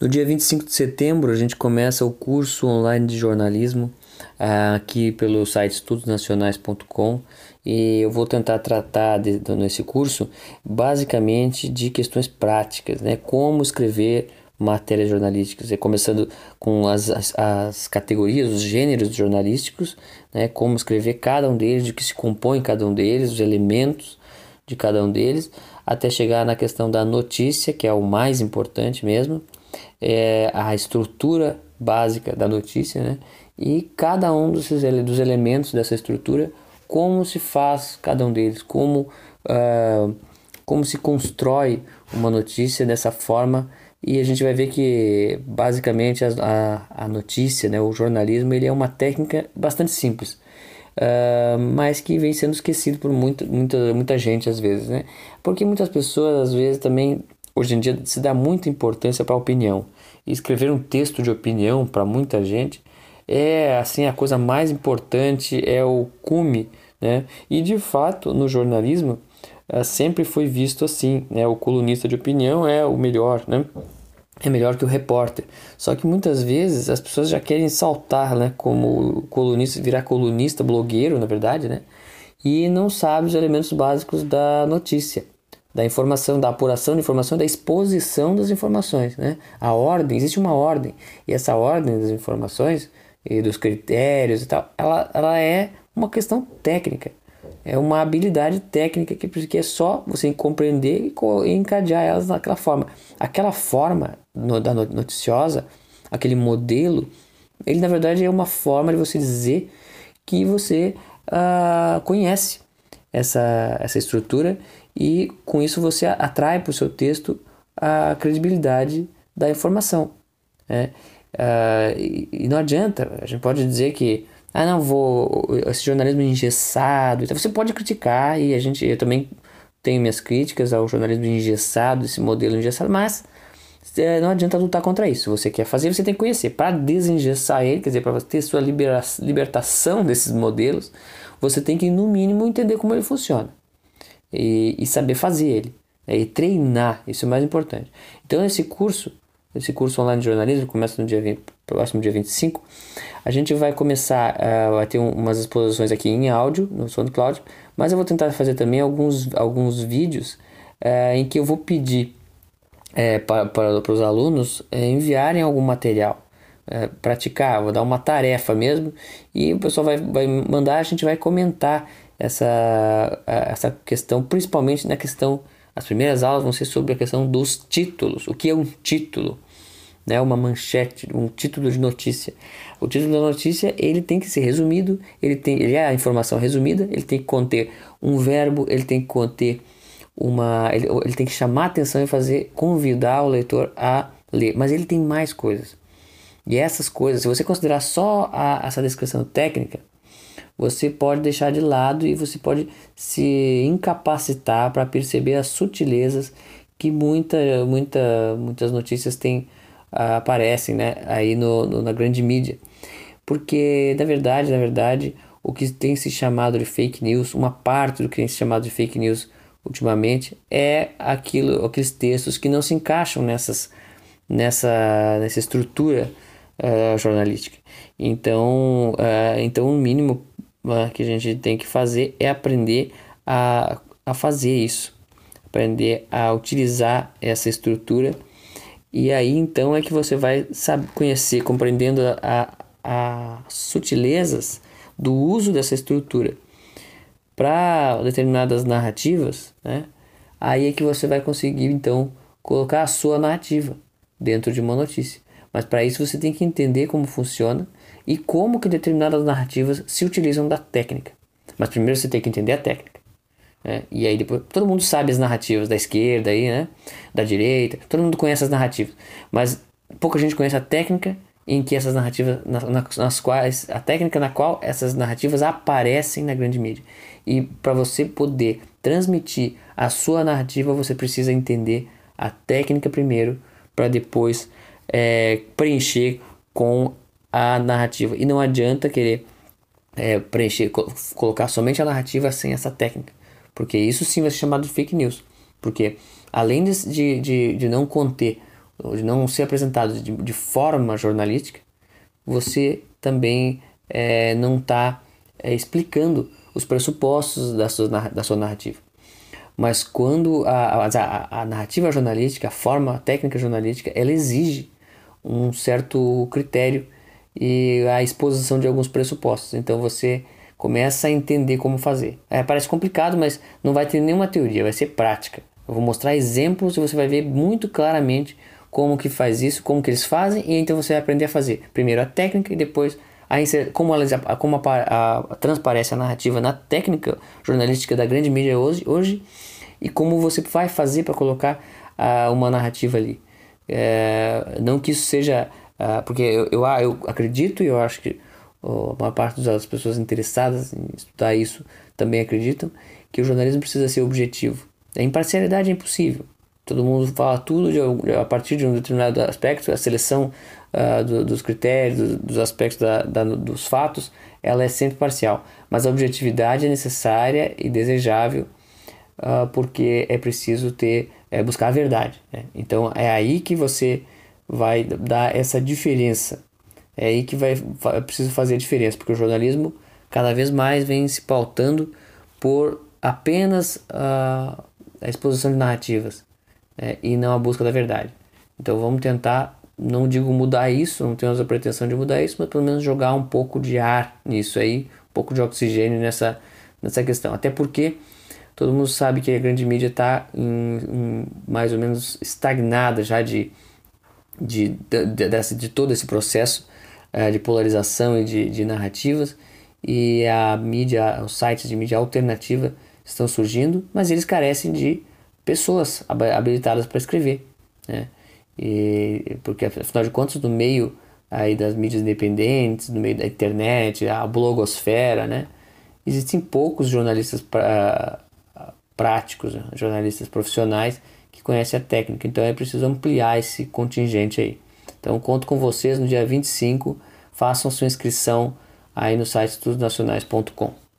No dia 25 de setembro, a gente começa o curso online de jornalismo uh, aqui pelo site estudosnacionais.com e eu vou tentar tratar de, de, nesse curso basicamente de questões práticas, né? Como escrever matérias jornalísticas, é começando com as, as, as, categorias, os gêneros jornalísticos, né? Como escrever cada um deles, de que se compõe cada um deles, os elementos de cada um deles, até chegar na questão da notícia, que é o mais importante mesmo, é a estrutura básica da notícia, né? E cada um dos, dos elementos dessa estrutura, como se faz cada um deles, como, uh, como se constrói uma notícia dessa forma e a gente vai ver que basicamente a, a, a notícia, né, o jornalismo, ele é uma técnica bastante simples, uh, mas que vem sendo esquecido por muito, muita, muita gente às vezes, né? Porque muitas pessoas às vezes também hoje em dia se dá muita importância para a opinião. E escrever um texto de opinião para muita gente é assim a coisa mais importante, é o cume, né? E de fato, no jornalismo, uh, sempre foi visto assim, né? O colunista de opinião é o melhor, né? É melhor que o repórter. Só que muitas vezes as pessoas já querem saltar, né? Como colunista, virar colunista, blogueiro, na verdade, né? E não sabe os elementos básicos da notícia da informação, da apuração de informação, da exposição das informações, né? A ordem, existe uma ordem, e essa ordem das informações e dos critérios e tal, ela, ela é uma questão técnica, é uma habilidade técnica que, que é só você compreender e encadear elas naquela forma. Aquela forma no, da noticiosa, aquele modelo, ele na verdade é uma forma de você dizer que você uh, conhece essa, essa estrutura e com isso você atrai para o seu texto a credibilidade da informação. Né? Uh, e, e, não adianta, a gente pode dizer que ah não vou esse jornalismo engessado, então você pode criticar e a gente eu também tenho minhas críticas ao jornalismo engessado, esse modelo engessado, mas é, não adianta lutar contra isso. Você quer fazer, você tem que conhecer. Para desengessar ele, quer dizer, para ter sua libera libertação desses modelos, você tem que, no mínimo, entender como ele funciona e, e saber fazer ele. Né? E treinar, isso é o mais importante. Então, esse curso, esse curso online de jornalismo, começa no dia 20, próximo dia 25, a gente vai começar uh, a ter um, umas exposições aqui em áudio, no SoundCloud, mas eu vou tentar fazer também alguns, alguns vídeos uh, em que eu vou pedir é, para, para, para os alunos é, enviarem algum material. É, praticar, vou dar uma tarefa mesmo e o pessoal vai, vai mandar, a gente vai comentar essa, essa questão, principalmente na questão, as primeiras aulas vão ser sobre a questão dos títulos. O que é um título? Né, uma manchete, um título de notícia. O título da notícia ele tem que ser resumido, ele tem, ele é a informação resumida, ele tem que conter um verbo, ele tem que conter uma, ele, ele tem que chamar a atenção e fazer convidar o leitor a ler. Mas ele tem mais coisas. E essas coisas, se você considerar só a, essa descrição técnica, você pode deixar de lado e você pode se incapacitar para perceber as sutilezas que muita, muita, muitas notícias têm, uh, aparecem né, aí no, no, na grande mídia. Porque, na verdade, na verdade, o que tem se chamado de fake news, uma parte do que tem se chamado de fake news ultimamente, é aquilo, aqueles textos que não se encaixam nessas, nessa, nessa estrutura uh, jornalística. Então, uh, então, o mínimo né, que a gente tem que fazer é aprender a, a fazer isso, aprender a utilizar essa estrutura. E aí então é que você vai saber, conhecer, compreendendo as sutilezas do uso dessa estrutura para determinadas narrativas, né? Aí é que você vai conseguir então colocar a sua narrativa dentro de uma notícia. Mas para isso você tem que entender como funciona e como que determinadas narrativas se utilizam da técnica. Mas primeiro você tem que entender a técnica. Né? E aí depois todo mundo sabe as narrativas da esquerda aí, né? Da direita, todo mundo conhece as narrativas, mas pouca gente conhece a técnica em que essas narrativas nas, nas quais a técnica na qual essas narrativas aparecem na grande mídia. E para você poder transmitir a sua narrativa, você precisa entender a técnica primeiro para depois é, preencher com a narrativa. E não adianta querer é, preencher, colocar somente a narrativa sem essa técnica, porque isso sim vai ser chamado de fake news. Porque além de, de, de não conter de não ser apresentado de, de forma jornalística, você também é, não está é, explicando os pressupostos da sua, da sua narrativa. Mas quando a, a, a narrativa jornalística, a forma a técnica jornalística, ela exige um certo critério e a exposição de alguns pressupostos. Então você começa a entender como fazer. É, parece complicado, mas não vai ter nenhuma teoria, vai ser prática. Eu vou mostrar exemplos e você vai ver muito claramente como que faz isso, como que eles fazem e então você vai aprender a fazer. Primeiro a técnica e depois a como, elas, como a, a, a, transparece a narrativa na técnica jornalística da grande mídia hoje, hoje e como você vai fazer para colocar uh, uma narrativa ali. É, não que isso seja. Uh, porque eu, eu, ah, eu, acredito e eu acho que a maior parte das pessoas interessadas em estudar isso também acreditam que o jornalismo precisa ser objetivo. A imparcialidade é impossível. Todo mundo fala tudo de, a partir de um determinado aspecto, a seleção uh, do, dos critérios, dos aspectos da, da, dos fatos, ela é sempre parcial. Mas a objetividade é necessária e desejável uh, porque é preciso ter é, buscar a verdade. Né? Então é aí que você vai dar essa diferença. É aí que vai, vai preciso fazer a diferença, porque o jornalismo cada vez mais vem se pautando por apenas uh, a exposição de narrativas né? e não a busca da verdade. Então vamos tentar, não digo mudar isso, não temos a pretensão de mudar isso, mas pelo menos jogar um pouco de ar nisso aí, um pouco de oxigênio nessa, nessa questão. Até porque todo mundo sabe que a grande mídia está mais ou menos estagnada já de, de, de, de, de todo esse processo uh, de polarização e de, de narrativas e a mídia, os sites de mídia alternativa estão surgindo, mas eles carecem de pessoas habilitadas para escrever, né? E, porque afinal de contas, no meio aí das mídias independentes, no meio da internet, a blogosfera, né? Existem poucos jornalistas pra, práticos, né? jornalistas profissionais que conhecem a técnica. Então é preciso ampliar esse contingente aí. Então conto com vocês no dia 25. Façam sua inscrição aí no site estudosnacionais.com.